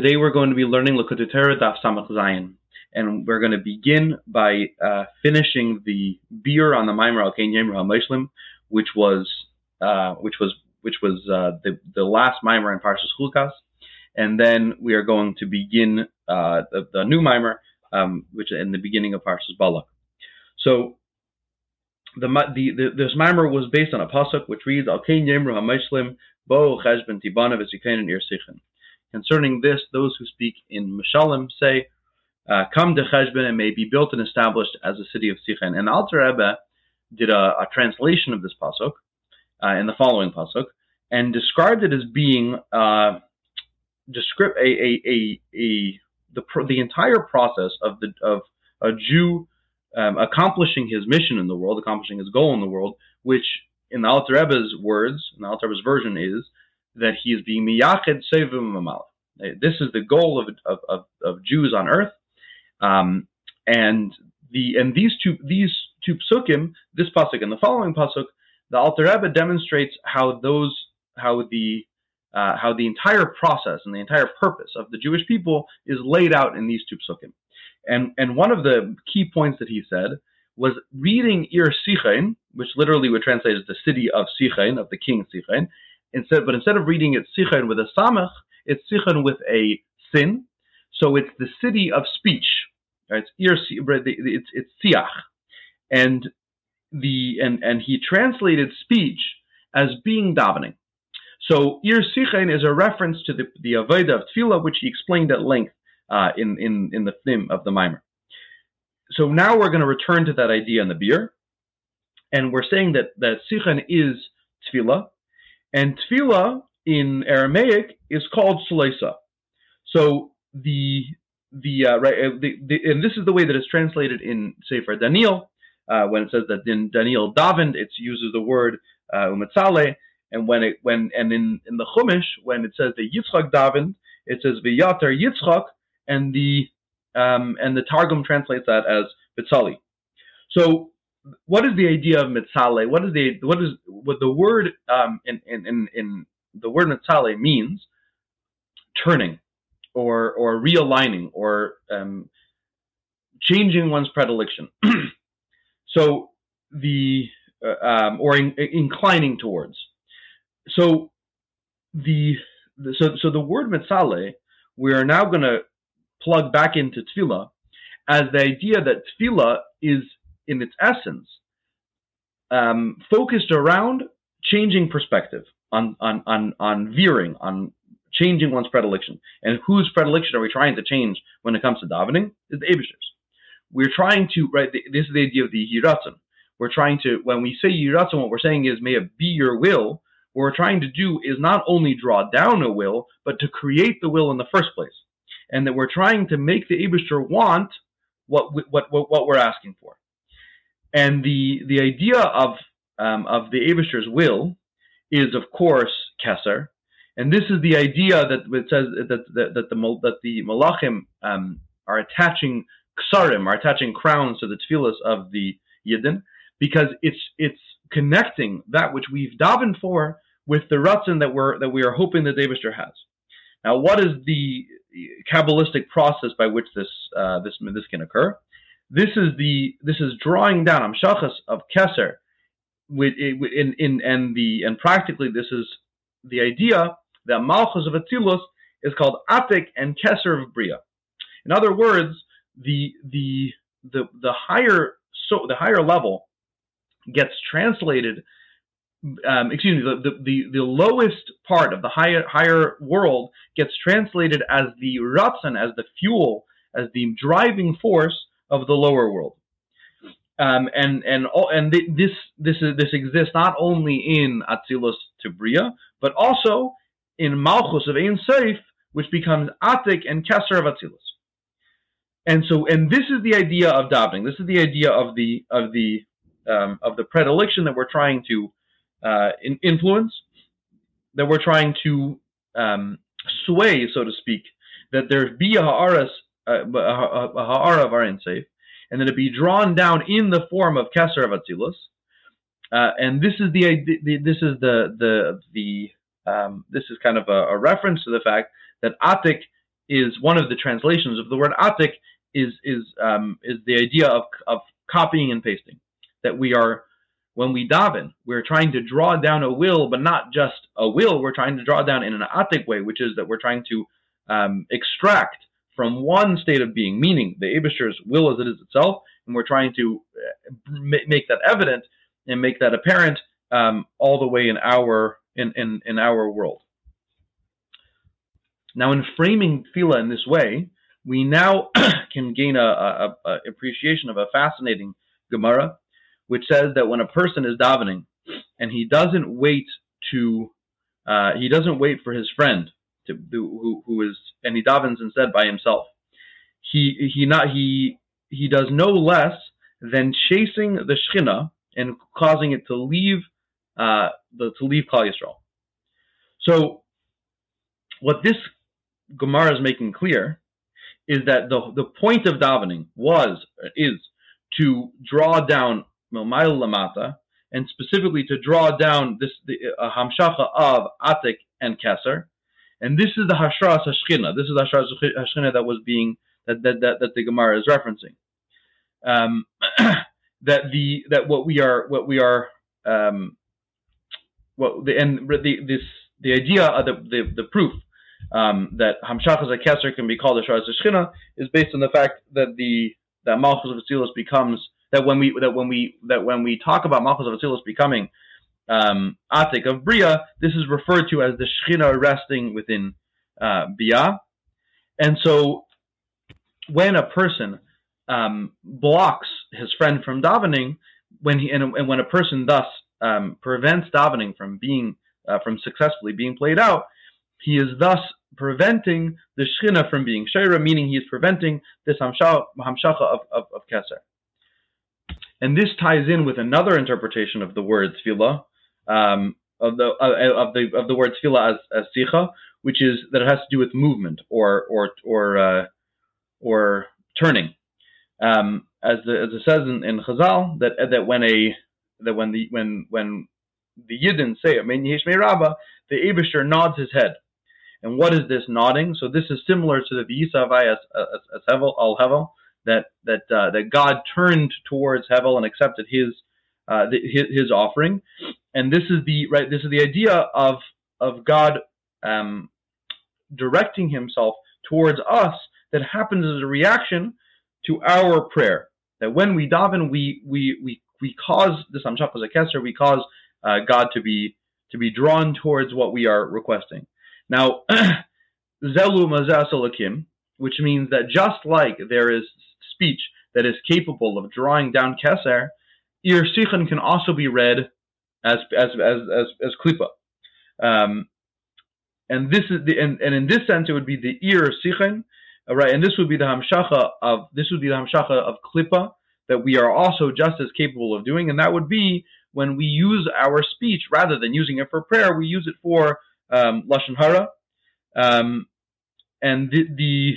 Today we're going to be learning Torah Daf Samach Zayin, and we're going to begin by uh, finishing the beer on the Maimer Al Kein Yemra which was uh, which was which was uh, the the last Maimer in Parshas Chukas, and then we are going to begin uh, the, the, new Maimer, um, which is in the beginning of Parshas Balak. So the, the, the this Maimer was based on a pasuk which reads Al Kein Yemra HaMoishlim Bo Cheshben Tibana V'Zikain Ir Sichen. Concerning this, those who speak in Mishalim say, uh, "Come to Cheshbon and may be built and established as a city of Sichen." And Alter Rebbe did a, a translation of this pasuk uh, in the following pasuk and described it as being uh, descript a, a, a, a the the entire process of the of a Jew um, accomplishing his mission in the world, accomplishing his goal in the world, which in the Alter Rebbe's words, in the Alter Rebbe's version is that he is being miyached sevim amal. This is the goal of, of, of, of Jews on earth, um, and the and these two these two psukim, this pasuk and the following pasuk, the Alter Rebbe demonstrates how those how the uh, how the entire process and the entire purpose of the Jewish people is laid out in these two psukim. And and one of the key points that he said was reading Ir Sichain, which literally would translate as the city of Sichain, of the king Sichain, Instead, but instead of reading it sichon with a samach, it's sichon with a sin. So it's the city of speech. Right? It's it's it's siach, and the and and he translated speech as being davening. So Ir Sichain is a reference to the the avodah of tefillah, which he explained at length uh, in in in the theme of the mimer. So now we're going to return to that idea in the beer, and we're saying that that Sichain is tefillah, and tefillah in Aramaic is called shleisa. So the the uh, right uh, the, the, and this is the way that it's translated in Sefer Daniel uh, when it says that in Daniel davened, it uses the word uh, umetzale, and when it when and in in the Chumash when it says that Yitzchak davened, it says v'yater Yitzchak, and the um, and the Targum translates that as Bitzali. So what is the idea of mitzale? What is the what is what the word um, in, in in the word mitzale means? Turning, or or realigning, or um, changing one's predilection. so the uh, um, or in, inclining towards. So the, the so so the word mitzale we are now going to plug back into tefillah as the idea that tefillah is in its essence, um, focused around changing perspective on, on, on, on veering, on changing one's predilection. And whose predilection are we trying to change when it comes to davening? Is the Abishers. We're trying to, right, this is the idea of the Yiratzon. We're trying to, when we say Yiratzon, what we're saying is, may it be your will. What we're trying to do is not only draw down a will, but to create the will in the first place. And that we're trying to make the Abishter want what, what, what, what we're asking for. And the the idea of um, of the Abishter's will is, of course, Kesser, and this is the idea that it says that that, that the that the Malachim um, are attaching ksarim, are attaching crowns to the tefillas of the Yidden, because it's it's connecting that which we've davened for with the ratzon that we're that we are hoping that Abishter has. Now, what is the kabbalistic process by which this uh, this this can occur? This is the this is drawing down amshachas of keser, with in in and the and practically this is the idea that malchus of atzilus is called atik and keser of bria. In other words, the the the the higher so the higher level gets translated. Um, excuse me, the, the, the, the, lowest part of the higher higher world gets translated as the ratzon, as the fuel, as the driving force of the lower world. Um, and and and this this is this exists not only in Atzilus to Bria, but also in Malchus of Ein Seif, which becomes Atik and Kesser of Atzilus. And so, and this is the idea of davening. This is the idea of the of the um, of the predilection that we're trying to uh, in influence, that we're trying to um, sway, so to speak, that there be a ha'aras uh, a ha'ara of Arin Seif, and then it be drawn down in the form of Kesser of Atzilus. Uh, and this is the, the, this is the the the um, this is kind of a, a, reference to the fact that Atik is one of the translations of the word Atik is is um, is the idea of of copying and pasting. That we are when we daven, we're trying to draw down a will, but not just a will. We're trying to draw down in an Atik way, which is that we're trying to um, extract from one state of being, meaning the Abishur's will as it is itself, and we're trying to uh, make that evident and make that apparent um, all the way in our in, in, in our world. Now, in framing tefillah in this way, we now can gain a, a, a, appreciation of a fascinating Gemara, which says that when a person is davening and he doesn't wait to uh, he doesn't wait for his friend to who, who is and he davens instead by himself. He he not he he does no less than chasing the Shechina and causing it to leave uh, the to leave Klal Yisrael. So, what this Gemara is making clear is that the the point of davening was is to draw down Milmayl Lamata and specifically to draw down this the uh, hamshacha of Atik and Keser, and this is the Hashras Hashchina. This is the Hashras Hashchina that was being that that, that, that the Gemara is referencing. Um, that the that what we are what we are um, what the and the this the idea of the the, the proof um, that Hamshachas Keser can be called a Shara Shechina is based on the fact that the that Malchus of Atzilus becomes that when we that when we that when we talk about Malchus of Atzilus becoming um, Atik of Bria, this is referred to as the Shechina resting within uh, Bria, and so when a person um, blocks his friend from davening, when he and, and when a person thus um, prevents davening from being uh, from successfully being played out, he is thus preventing the shechina from being shaira, meaning he is preventing this hamshacha of, of, of keser. And this ties in with another interpretation of the word tefillah, um, of the uh, of the of the word tefillah as, as sicha, which is that it has to do with movement or or or uh, or turning. Um, as, the, as it says in, in Chazal, that that when a that when the when when the Yidden say Amen Yishmei Rabba, the Abishur nods his head. And what is this nodding? So this is similar to the Yisavai as, as, as Hevel al Hevel, that that uh, that God turned towards Hevel and accepted his, uh, the, his offering, and this is the right. This is the idea of of God um, directing Himself towards us that happens as a reaction to our prayer. That when we daven, we we we we cause this a keser, we cause uh, God to be to be drawn towards what we are requesting. Now, zelu mazasalakim, which means that just like there is speech that is capable of drawing down keser, ir sichen can also be read as as as as, as klipa. Um, and this is the and, and in this sense it would be the ear sichen, uh, right? And this would be the hamshacha of this would be the hamshacha of klipa that we are also just as capable of doing, and that would be when we use our speech rather than using it for prayer, we use it for um, lashon hara, um, and the, the,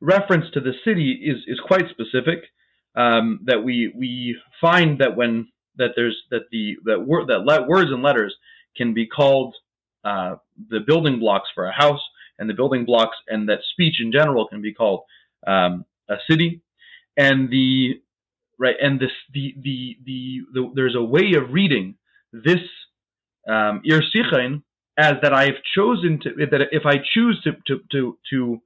reference to the city is is quite specific. Um, that we we find that when that there's that the that word that le- words and letters can be called uh, the building blocks for a house, and the building blocks and that speech in general can be called um, a city. And the right and this the the the, the there's a way of reading this um, as that I have chosen to that if I choose to to to to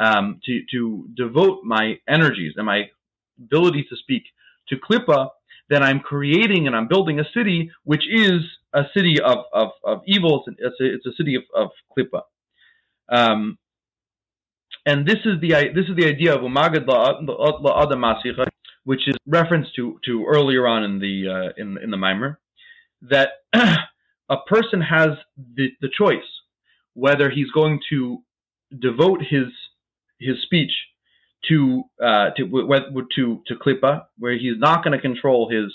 um, to, to devote my energies and my ability to speak to Klippa, then I'm creating and I'm building a city which is a city of, of, of evil. It's a, it's a city of, of Klippa. Um, and this is the this is the idea of umagad la'adam masicha, which is reference to to earlier on in the uh, in in the mimer, that a person has the, the choice whether he's going to devote his his speech to uh, to to to klippa, where he's not going to control his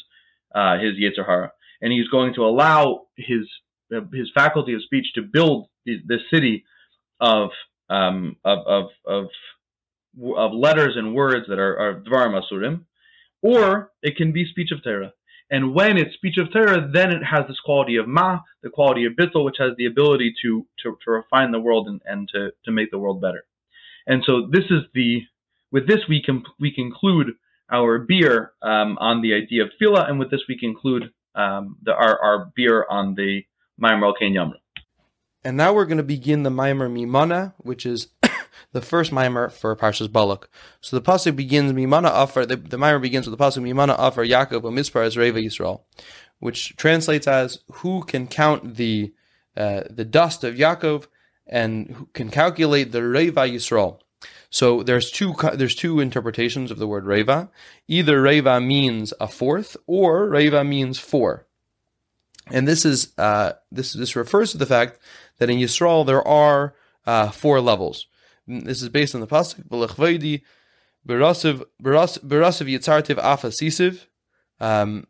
uh, his yetzer hara, and he's going to allow his his faculty of speech to build this city of um, of, of, of, of letters and words that are, are Dvarim Asurim, or it can be speech of Torah. And when it's speech of Torah, then it has this quality of ma, the quality of bittul, which has the ability to to, to refine the world and, and to, to make the world better. And so this is the with this we can we conclude our beer um, on the idea of tefillah, and with this we conclude um, the, our our beer on the Maimer Ken Yamra. And now we're going to begin the Maimer Mimana, which is the first Maimer for Parshas Balak. So the pasuk begins Mimana Afar. The, the Maimer begins with the pasuk Mimana Afar Yaakov Mispar as Reva Yisrael, which translates as Who can count the uh, the dust of Yaakov and who can calculate the Reva Yisrael. So there's two there's two interpretations of the word Reva. Either Reva means a fourth, or Reva means four. And this is uh, this this refers to the fact that in Yisrael there are uh, four levels. This is based on the pasuk B'lechvaydi Berasiv Yitzartiv um,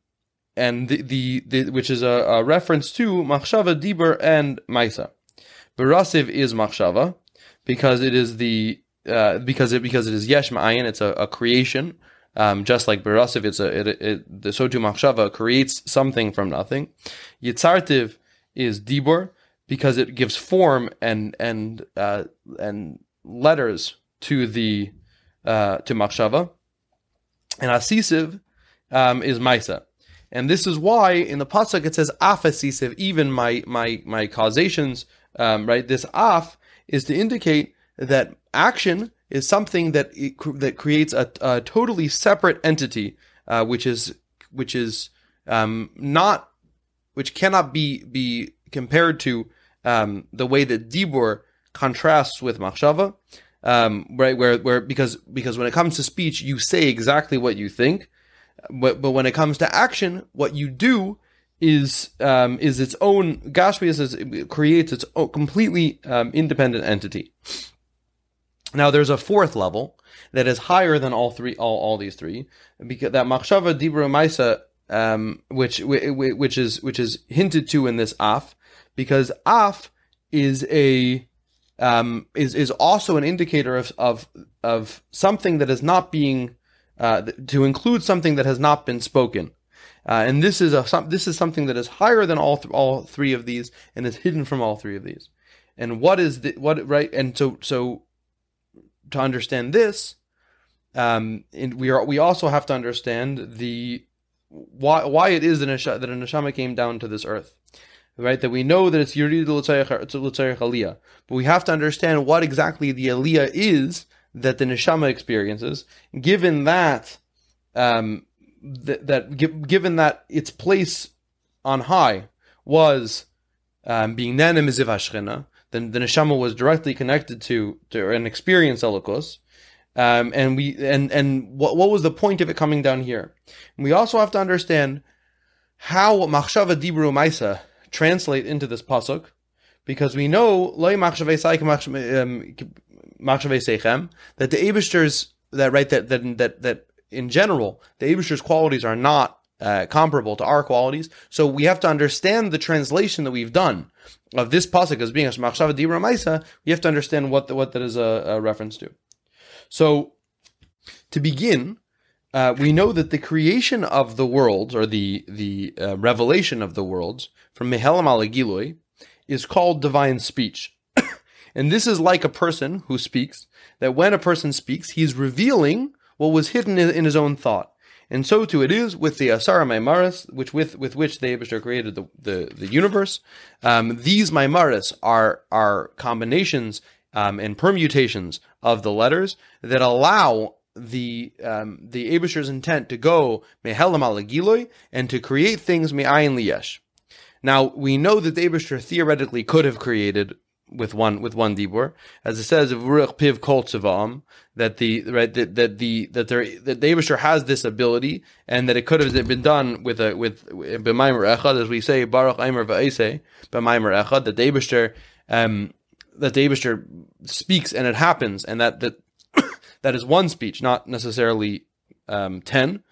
and the, the, the which is a, a reference to Machshava, Dibur, and Maisa. Berasiv is Machshava because it is the uh, because it because it is yesh ma'ayin, it's a, a creation. Um, just like berasiv, it's a it, it, the sotu machshava creates something from nothing. Yitzartiv is dibur because it gives form and and uh, and letters to the uh, to machshava, and asisiv um, is maisa. And this is why in the pasuk it says afasisiv, even my my my causations, um, right? This af is to indicate that action is something that that creates a, a, totally separate entity, uh, which is which is um, not which cannot be be compared to um, the way that Dibur contrasts with Machshava, um, right? Where where because because when it comes to speech, you say exactly what you think, but but when it comes to action, what you do is um, is its own Gashmias creates its own completely um, independent entity. Now there's a fourth level that is higher than all three, all, all these three, because that machshava dibra maisa, um, which which is which is hinted to in this af, because af is a um, is is also an indicator of of of something that is not being uh, to include something that has not been spoken. Uh, and this is a this is something that is higher than all th- all three of these and is hidden from all three of these. And what is the what right? And so so to understand this, um, and we are we also have to understand the why why it is that, Nesha, that a neshama came down to this earth, right? That we know that it's Yurid L'Tzarech Aliyah, but we have to understand what exactly the Aliyah is that the neshama experiences, given that um, that, that given that its place on high was um, being nanim Ziv then the neshama was directly connected to to an experience elikos. Um, and we and and what what was the point of it coming down here? And we also have to understand how machshava dibru maisa translate into this pasuk, because we know loy um, sechem that the Abishters that right that that that that in general the Abishters qualities are not uh, comparable to our qualities. So we have to understand the translation that we've done of this pasuk as being a machshava dibra maisa. We have to understand what the, what that is a, a reference to. So to begin, uh, we know that the creation of the worlds or the the uh, revelation of the worlds from Mehelam Alagiloi is called divine speech. and this is like a person who speaks, that when a person speaks, he's revealing what was hidden in his own thought. And so too it is with the Asara Maimaris, which with, with which the Abishar created the, the, the universe. Um, these Maimaris are, are combinations um, and permutations of the letters that allow the um, the Abishar's intent to go mehelam alagiloi and to create things me'ayin liyesh. Now we know that the Abishar theoretically could have created with one with one dibur, as it says of Ruach Piv Kol that the right that, that the that there that the Abishur has this ability, and that it could have been done with a with b'maimer echad, as we say Baruch Aimer va'ese b'maimer echad, that the Abishur um that the Abishur speaks and it happens, and that that that is one speech, not necessarily um, ten.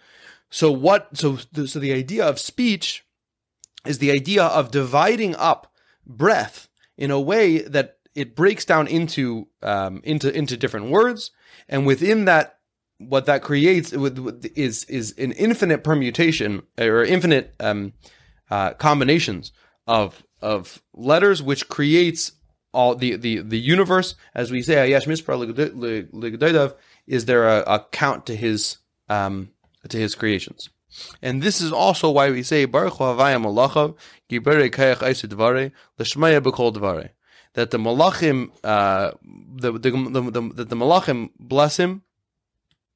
So what? So so the idea of speech is the idea of dividing up breath in a way that it breaks down into um, into into different words, and within that what that creates is is an infinite permutation or infinite um, uh, combinations of of letters, which creates all the the the universe. As we say, Ayash Mispar is there a, a count to his um, to his creations. And this is also why we say Baruch Havayim Malachav Gibere Kayach Aisidvare Lishmaya Bekol Dvare that the malachim, uh, the, the, the, the, that the malachim bless him.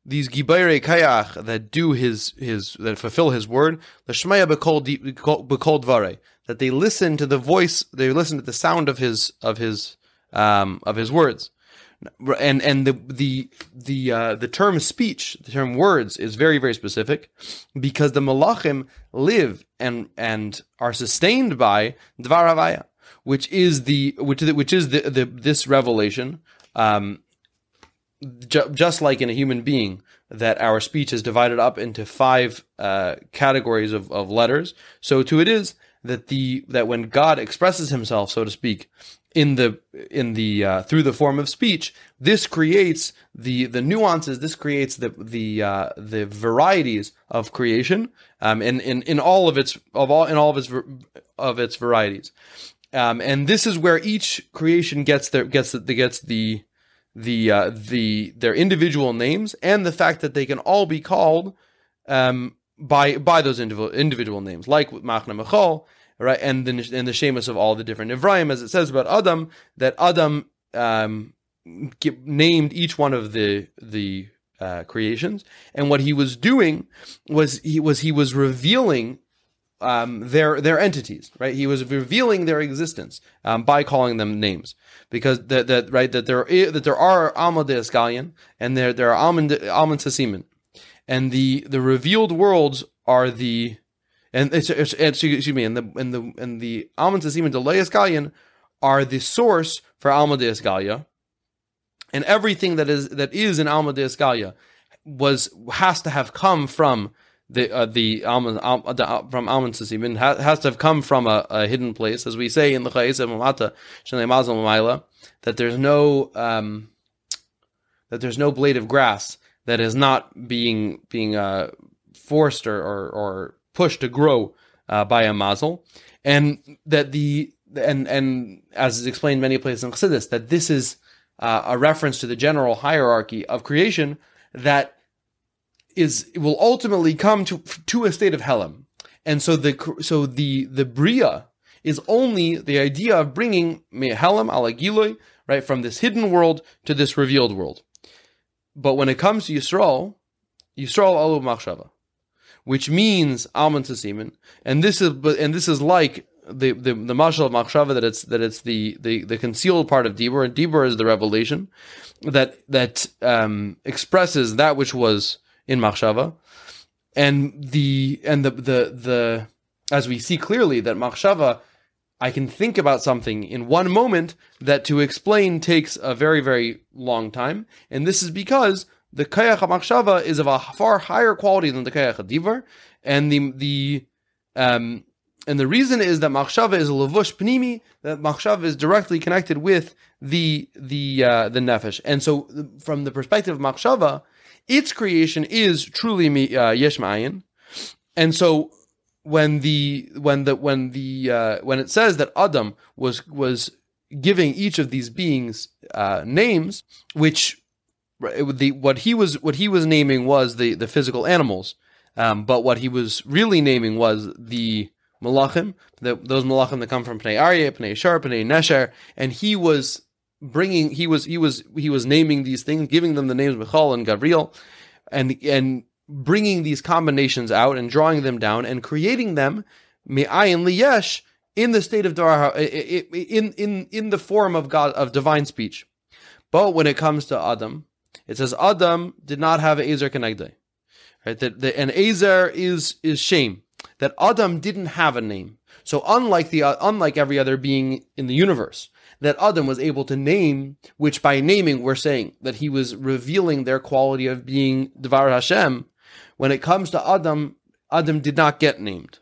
These gibayre kayach that do his his that fulfill his word, the shmaya bekol dvare, that they listen to the voice, they listen to the sound of his of his um, of his words, and and the the the uh, the term speech, the term words, is very very specific, because the malachim live and and are sustained by dvar havaya which is the which which is the, the this revelation. Um, ju- just like in a human being, that our speech is divided up into five uh, categories of, of letters. So too it is that the that when God expresses Himself, so to speak, in the in the uh, through the form of speech, this creates the the nuances. This creates the the uh, the varieties of creation, um, in, in in all of its of all in all of its of its varieties. Um, and this is where each creation gets their gets the, gets the the uh, the their individual names and the fact that they can all be called um, by by those individual individual names, like Machna Mechal, right? And the and the Shemus of all the different Evrahim, as it says about Adam, that Adam um, named each one of the the uh, creations, and what he was doing was he was he was revealing um, their their entities, right? He was revealing their existence um, by calling them names, because that that right that there that there are Alma de and there there are Alman Alman Sasimin, and the the revealed worlds are the and it's, it's, excuse me and the and the and the Alman Sasimin de Escalion are the source for Alma de Escalia, and everything that is that is in Alma de Escalia was has to have come from the uh, the um, the, uh, from almond sasimin has, has to have come from a, a, hidden place, as we say in the Chayes Mamata Maila, that there's no um, that there's no blade of grass that is not being being uh, forced or, or, or pushed to grow uh, by a mazel, and that the and and as is explained many places in Chassidus, that this is uh, a reference to the general hierarchy of creation that is will ultimately come to to a state of helam, and so the so the the bria is only the idea of bringing me helam alagiloi right from this hidden world to this revealed world. But when it comes to Yisrael, Yisrael alu machshava, which means alman tasimin, and this is and this is like the the the mashal of machshava that it's that it's the the the concealed part of dibur, and dibur is the revelation that that um, expresses that which was in Machshava. And the and the the the as we see clearly that Machshava I can think about something in one moment that to explain takes a very, very long time. And this is because the Kayach Machshava is of a far higher quality than the Kayach Divar. And the, the, um, and the reason is that Machshava is a Lavush Pnimi, that Machshava is directly connected with the, the, uh, the Nefesh. And so from the perspective of Machshava, its creation is truly uh, and so when the when the when the uh, when it says that Adam was was giving each of these beings uh, names, which the what he was what he was naming was the the physical animals, um, but what he was really naming was the malachim, the, those malachim that come from Pnei Aryeh, Pnei Shar, Pnei Nesher, and he was bringing he was he was he was naming these things, giving them the names Michal and Gavriel, and and bringing these combinations out and drawing them down and creating them me'ayin liyesh in the state of dar in in in the form of God of divine speech. But when it comes to Adam, it says Adam did not have an Ezer Kenegdei. Right? That, that an Ezer is is shame. That Adam didn't have a name. So unlike the uh, unlike every other being in the universe, that Adam was able to name, which by naming we're saying that he was revealing their quality of being Devar Hashem. When it comes to Adam, Adam did not get named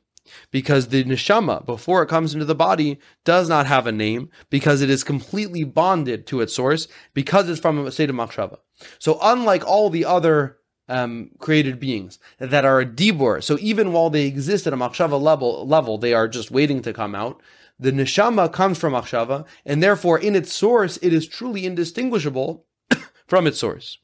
because the neshama, before it comes into the body, does not have a name because it is completely bonded to its source because it's from a state of machshava. So unlike all the other um, created beings that are a dibur. So even while they exist at a machshava level, level, they are just waiting to come out. The neshama comes from machshava, and therefore, in its source, it is truly indistinguishable from its source.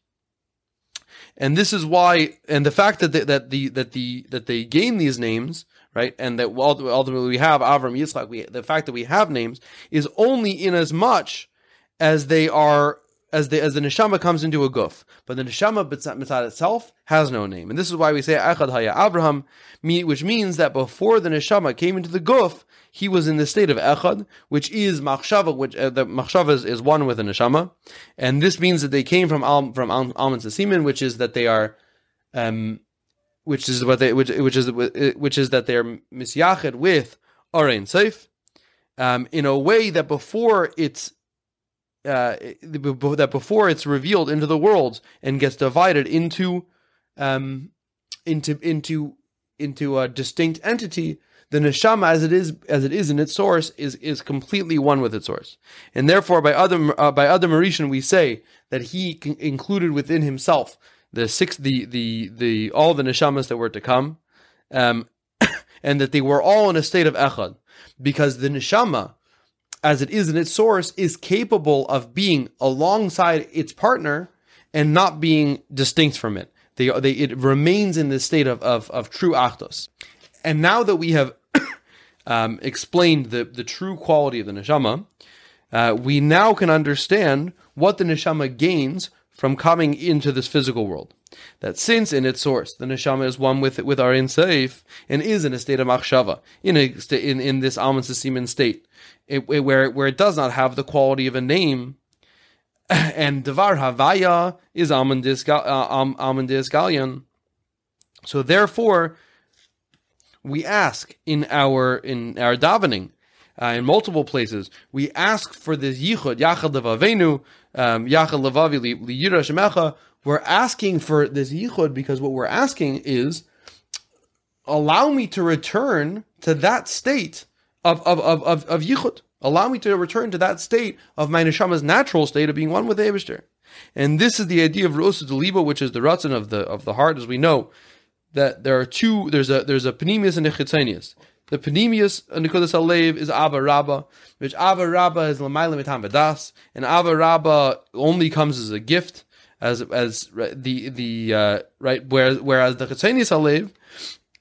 And this is why, and the fact that the, that the that the that they gain these names, right, and that ultimately we have Avram Yitzchak, we, the fact that we have names is only in as much as they are as the as the neshama comes into a guf, but the neshama mitzad itself has no name, and this is why we say Echad Haya Abraham, which means that before the neshama came into the guf, he was in the state of echad, which is machshava, which uh, the machshava is, is, one with the neshama, and this means that they came from al, from al, almond simin, which is that they are, um, which is what they which which is which is that they're misyached with orein seif, um, in a way that before it's uh, that before it's revealed into the world and gets divided into um, into into into a distinct entity, the neshama as it is as it is in its source is is completely one with its source, and therefore by other uh, by other Mauritian we say that he included within himself the six the the the all the neshamas that were to come, um, and that they were all in a state of echad, because the neshama as it is in its source is capable of being alongside its partner and not being distinct from it. They, they, it remains in this state of, of, of true achtos. And now that we have um, explained the, the true quality of the neshama, uh, we now can understand what the neshama gains from coming into this physical world. That since in its source the neshama is one with with our insaif and is in a state of machshava, in a in, in this alman semen state, it, it, where where it does not have the quality of a name, and devar havaya is almandis uh, galion. So therefore, we ask in our in our davening, uh, in multiple places, we ask for this yichud yachad levavenu, um, yachad levavi liyira. We're asking for this yichud because what we're asking is, allow me to return to that state of of of of, of yichud. Allow me to return to that state of my neshama's natural state of being one with the Eibishter. And this is the idea of Rusa Deliba, which is the ratzon of the of the heart, as we know that there are two. There's a there's a panemius and a chitzenius. The panemius and Nikodas Alev is Ava Rabba, which Ava Rabba is Lamaila Mitam and Ava Rabba only comes as a gift, as as the the uh, right. Whereas whereas the chitzenius Alev,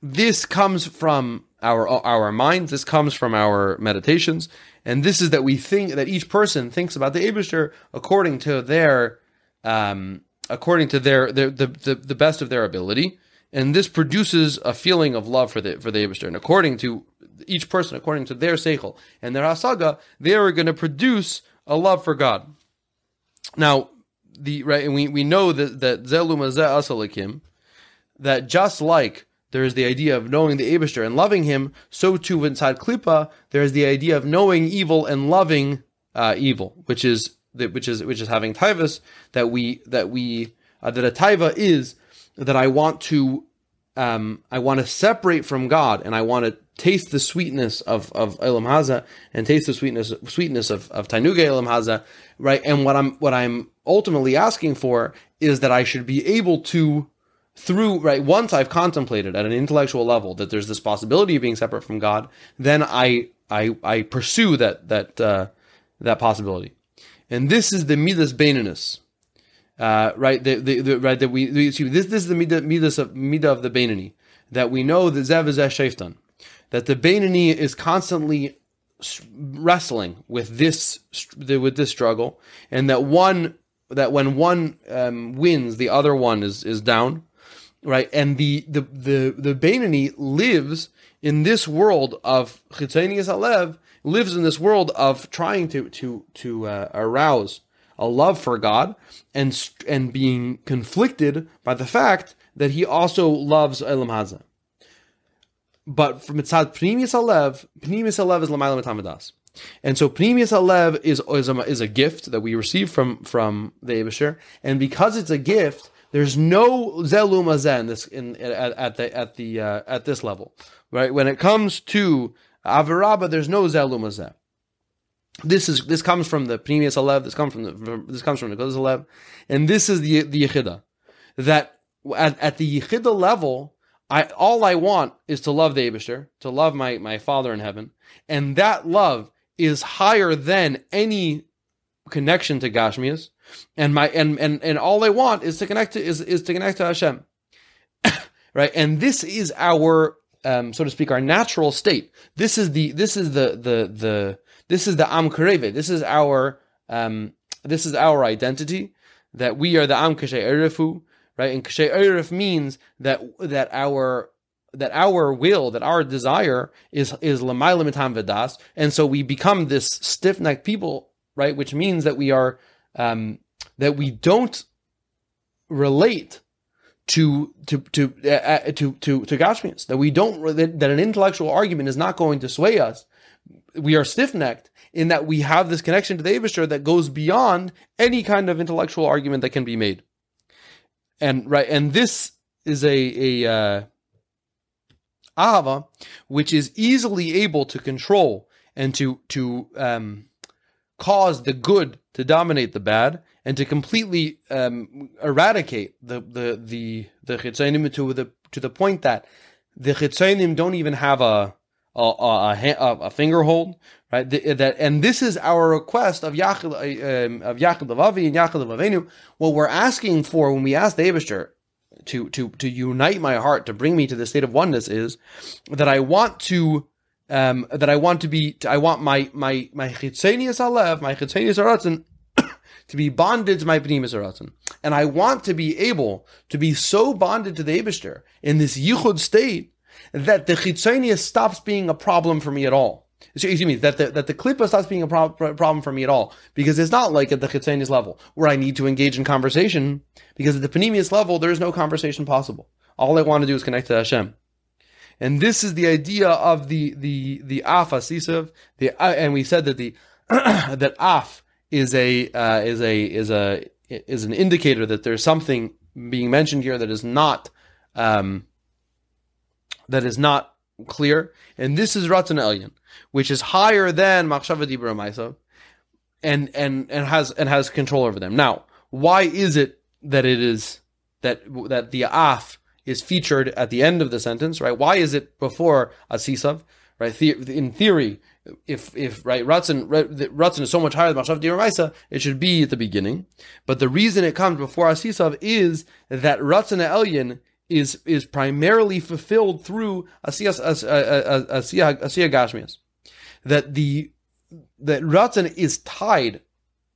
this comes from our our minds. This comes from our meditations, and this is that we think that each person thinks about the Abishter according to their um, according to their, their the, the the best of their ability and this produces a feeling of love for the for the Eibushter. And according to each person, according to their seichel and their hasaga, they are going to produce a love for God. Now, the right, and we, we know that that zelum asalikim, that just like there is the idea of knowing the Eibushter and loving him, so too inside Klippa there is the idea of knowing evil and loving uh, evil, which is which is which is having taivas that we that we uh, that a taiva is that I want to um, I want to separate from God and I want to taste the sweetness of of Elam Haza and taste the sweetness sweetness of of Tainuga Elam Haza, right? And what I'm what I'm ultimately asking for is that I should be able to through right once I've contemplated at an intellectual level that there's this possibility of being separate from God, then I I I pursue that that uh, that possibility, and this is the midas baininus, uh, right? The, the, the, right that we, we see, this this is the midah, midas of midah of the Bainani that we know that zev is shaftan, that the Bainani is constantly wrestling with this with this struggle, and that one that when one um, wins, the other one is is down, right? And the the the the Bainani lives in this world of chitzenius alev, lives in this world of trying to to to uh, arouse a love for God and and being conflicted by the fact that he also loves Elam Haza. But from Mitzad Pnimius Alev, Pnimius Alev is Lamayla Matamadas. And so Pnimius Alev is, is, a, is a gift that we receive from, from the Abishur. And because it's a gift, there's no Zelum Azen this in, at, at the at the uh, at this level. Right? When it comes to Avaraba, there's no Zelum Azen. This is this comes from the Pnimius Alev. This comes from the this comes from the Kodesh Alev, and this is the the Yechida that at, at the Yichida level, I all I want is to love the Abishter, to love my my Father in heaven, and that love is higher than any connection to Gashmias, and my and and and all I want is to connect to is is to connect to Hashem, right? And this is our um, so to speak, our natural state. This is the this is the the the this is the Am Kareve. This is our um, this is our identity that we are the Am Kashay Erefu, right? And Kashay Eref means that that our that our will, that our desire is is Lamaila Mitam Vedas, and so we become this stiff necked people, right? Which means that we are um, that we don't relate to to to uh, uh to to to Gashmias, that we don't that, that an intellectual argument is not going to sway us. We are stiff necked in that we have this connection to the Abishter that goes beyond any kind of intellectual argument that can be made. And right, and this is a a uh, ahava which is easily able to control and to to um, cause the good to dominate the bad and to completely um, eradicate the the the the to the to the point that the chitzanim don't even have a a, a, a, a finger hold, right? The, that and this is our request of Yachid um, of Yachid Avi and Yachid Avenu. What we're asking for when we ask the Abishter to to to unite my heart to bring me to the state of oneness is that I want to um, that I want to be I want my my my chitzenius alev my chitzenius aratzin to be bonded to my pnimis aratzin and I want to be able to be so bonded to the Abishter in this yichud state that the chitzonius stops being a problem for me at all. Excuse me, that the, that the klippa stops being a pro- problem for me at all. Because it's not like at the chitzonius level where I need to engage in conversation, because at the panemius level, there is no conversation possible. All I want to do is connect to Hashem. And this is the idea of the, the, the af asisav, the, uh, and we said that the, that af is a, uh, is a, is a, is an indicator that there's something being mentioned here that is not, um, that is not clear, and this is Ratzon Elyon, which is higher than Machshava Dibra and and and has and has control over them. Now, why is it that it is that that the af is featured at the end of the sentence, right? Why is it before Asisav, right? The, in theory, if if right Ratzon Ratzon is so much higher than Machshav Diraisa, it should be at the beginning. But the reason it comes before Asisav is that Ratzon Elyon is is primarily fulfilled through asiyah asiyah gashmias. That the that ratzon is tied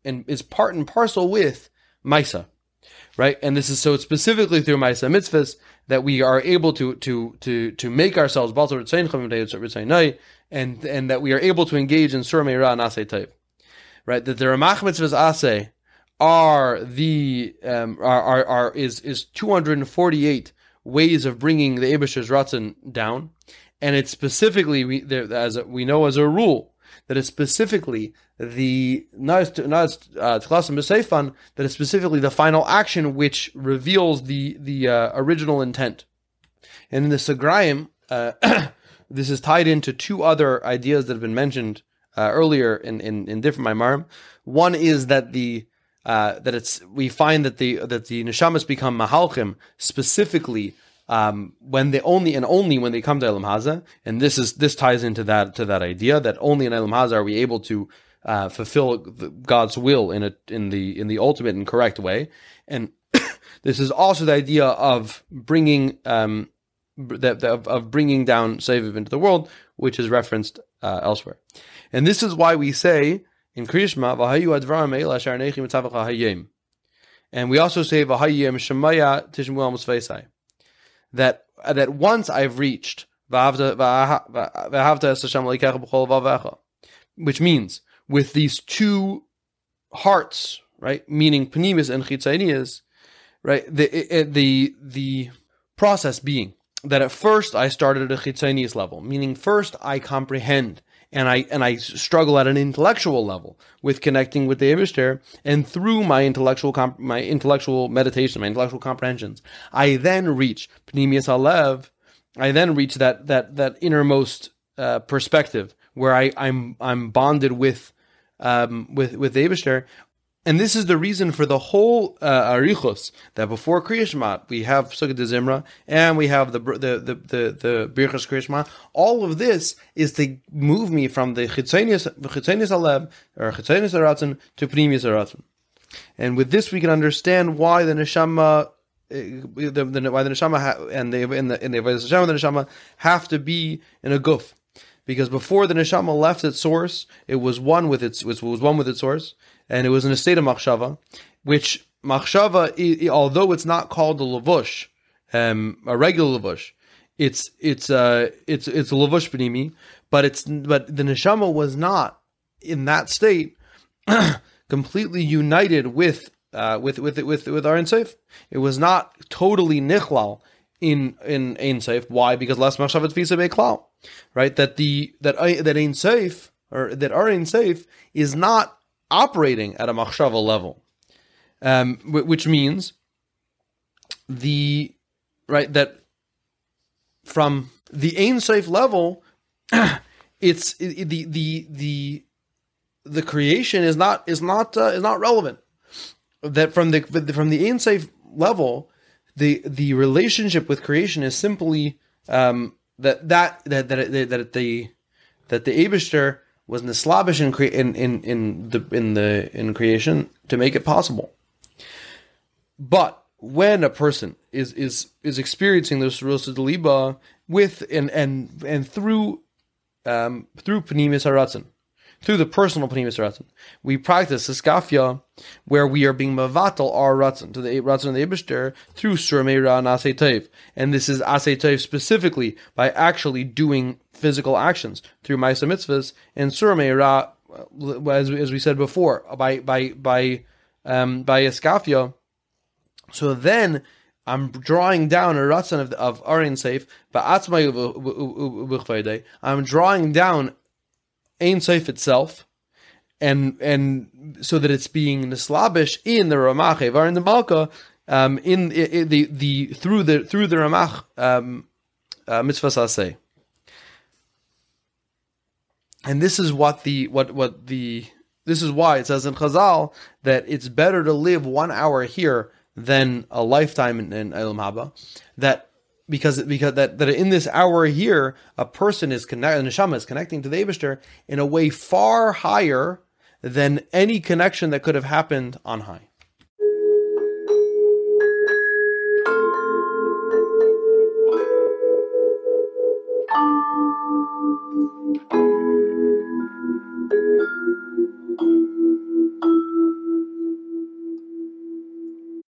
and is part and parcel with Maisa, right? And this is so specifically through Maisa mitzvahs that we are able to to to to make ourselves and and that we are able to engage in surah meira and type, right? That the Ramach mitzvahs asay are the um, are, are are is is two hundred and forty eight ways of bringing the Abish's Ratzon down. And it's specifically, we, there, as we know as a rule, that is specifically the not uh, that is specifically the final action which reveals the the uh, original intent. And in the Sagrayim, uh, this is tied into two other ideas that have been mentioned uh, earlier in, in, in different Maimarim. One is that the uh, that it's we find that the that the neshamas become mahalchim specifically um, when they only and only when they come to Elam Haza, and this is this ties into that to that idea that only in Elam Haza are we able to uh, fulfill God's will in a in the in the ultimate and correct way, and this is also the idea of bringing um, that of, of bringing down Seviv into the world, which is referenced uh, elsewhere, and this is why we say in Krishma, and we also say V'hayim Shemaya Tishmuel Musveisai. That that once I've reached which means with these two hearts, right, meaning panimis and chitzanias, right, the the the process being that at first I started at a chitzanias level, meaning first I comprehend and I and I struggle at an intellectual level with connecting with the Ibishter, and through my intellectual comp- my intellectual meditation, my intellectual comprehensions, I then reach Pnimius Alev. I then reach that that that innermost uh, perspective where I I'm I'm bonded with um, with with the And this is the reason for the whole uh, arichos that before Kriyashmat we have Psukei Zimra and we have the the the the, the Birchas Kriyashmat. All of this is to move me from the Chitzenius Aleb or Chitzenius Aratzin to Pnimius Aratzin. And with this, we can understand why the neshama, eh, the, the, why the neshama ha, and the in the in the neshama, the neshama have to be in a guf, because before the neshama left its source, it was one with its it was one with its source, and it was in a state of machshava, which machshava, although it's not called a lavush, um, a regular lavush, it's it's uh it's it's a lavush benimi, but it's but the neshama was not in that state, completely united with uh with with with with our Ein It was not totally nichlal in in Ein Why? Because last machshava tfisa beklal, right? That the that that Ein Sof or that our Ein Sof is not operating at a machshava level, um, which means the right that from the Ein Sof level, it's it, the the the the creation is not is not uh, is not relevant. That from the from the Ein Sof level, the the relationship with creation is simply um, that that that that that the that the Abishter was nislabish in, cre- in in in the in the in creation to make it possible. But when a person is is is experiencing this rosa deliba with and and and through um, through panimis haratzin, through the personal panimis haratzin, we practice iskafia where we are being mavatal our ratzin to the ratzin of the ibishter through surmeira and asay and this is asay specifically by actually doing physical actions through Maisa mitzvahs and Surah Ra, as, as we said before, by by by um, by Eskafia. So then I'm drawing down a ratzon of of Arin Seif, but I'm drawing down Sof itself, and and so that it's being nislabish in the Ramach or in the Malka, um, in, in, the the through the through the Ramach um, uh, mitzvah saseh and this is what the what what the this is why it says in Chazal that it's better to live one hour here than a lifetime in, in Olam Haba. That because because that, that in this hour here, a person is connected, neshama is connecting to the Abishter in a way far higher than any connection that could have happened on high.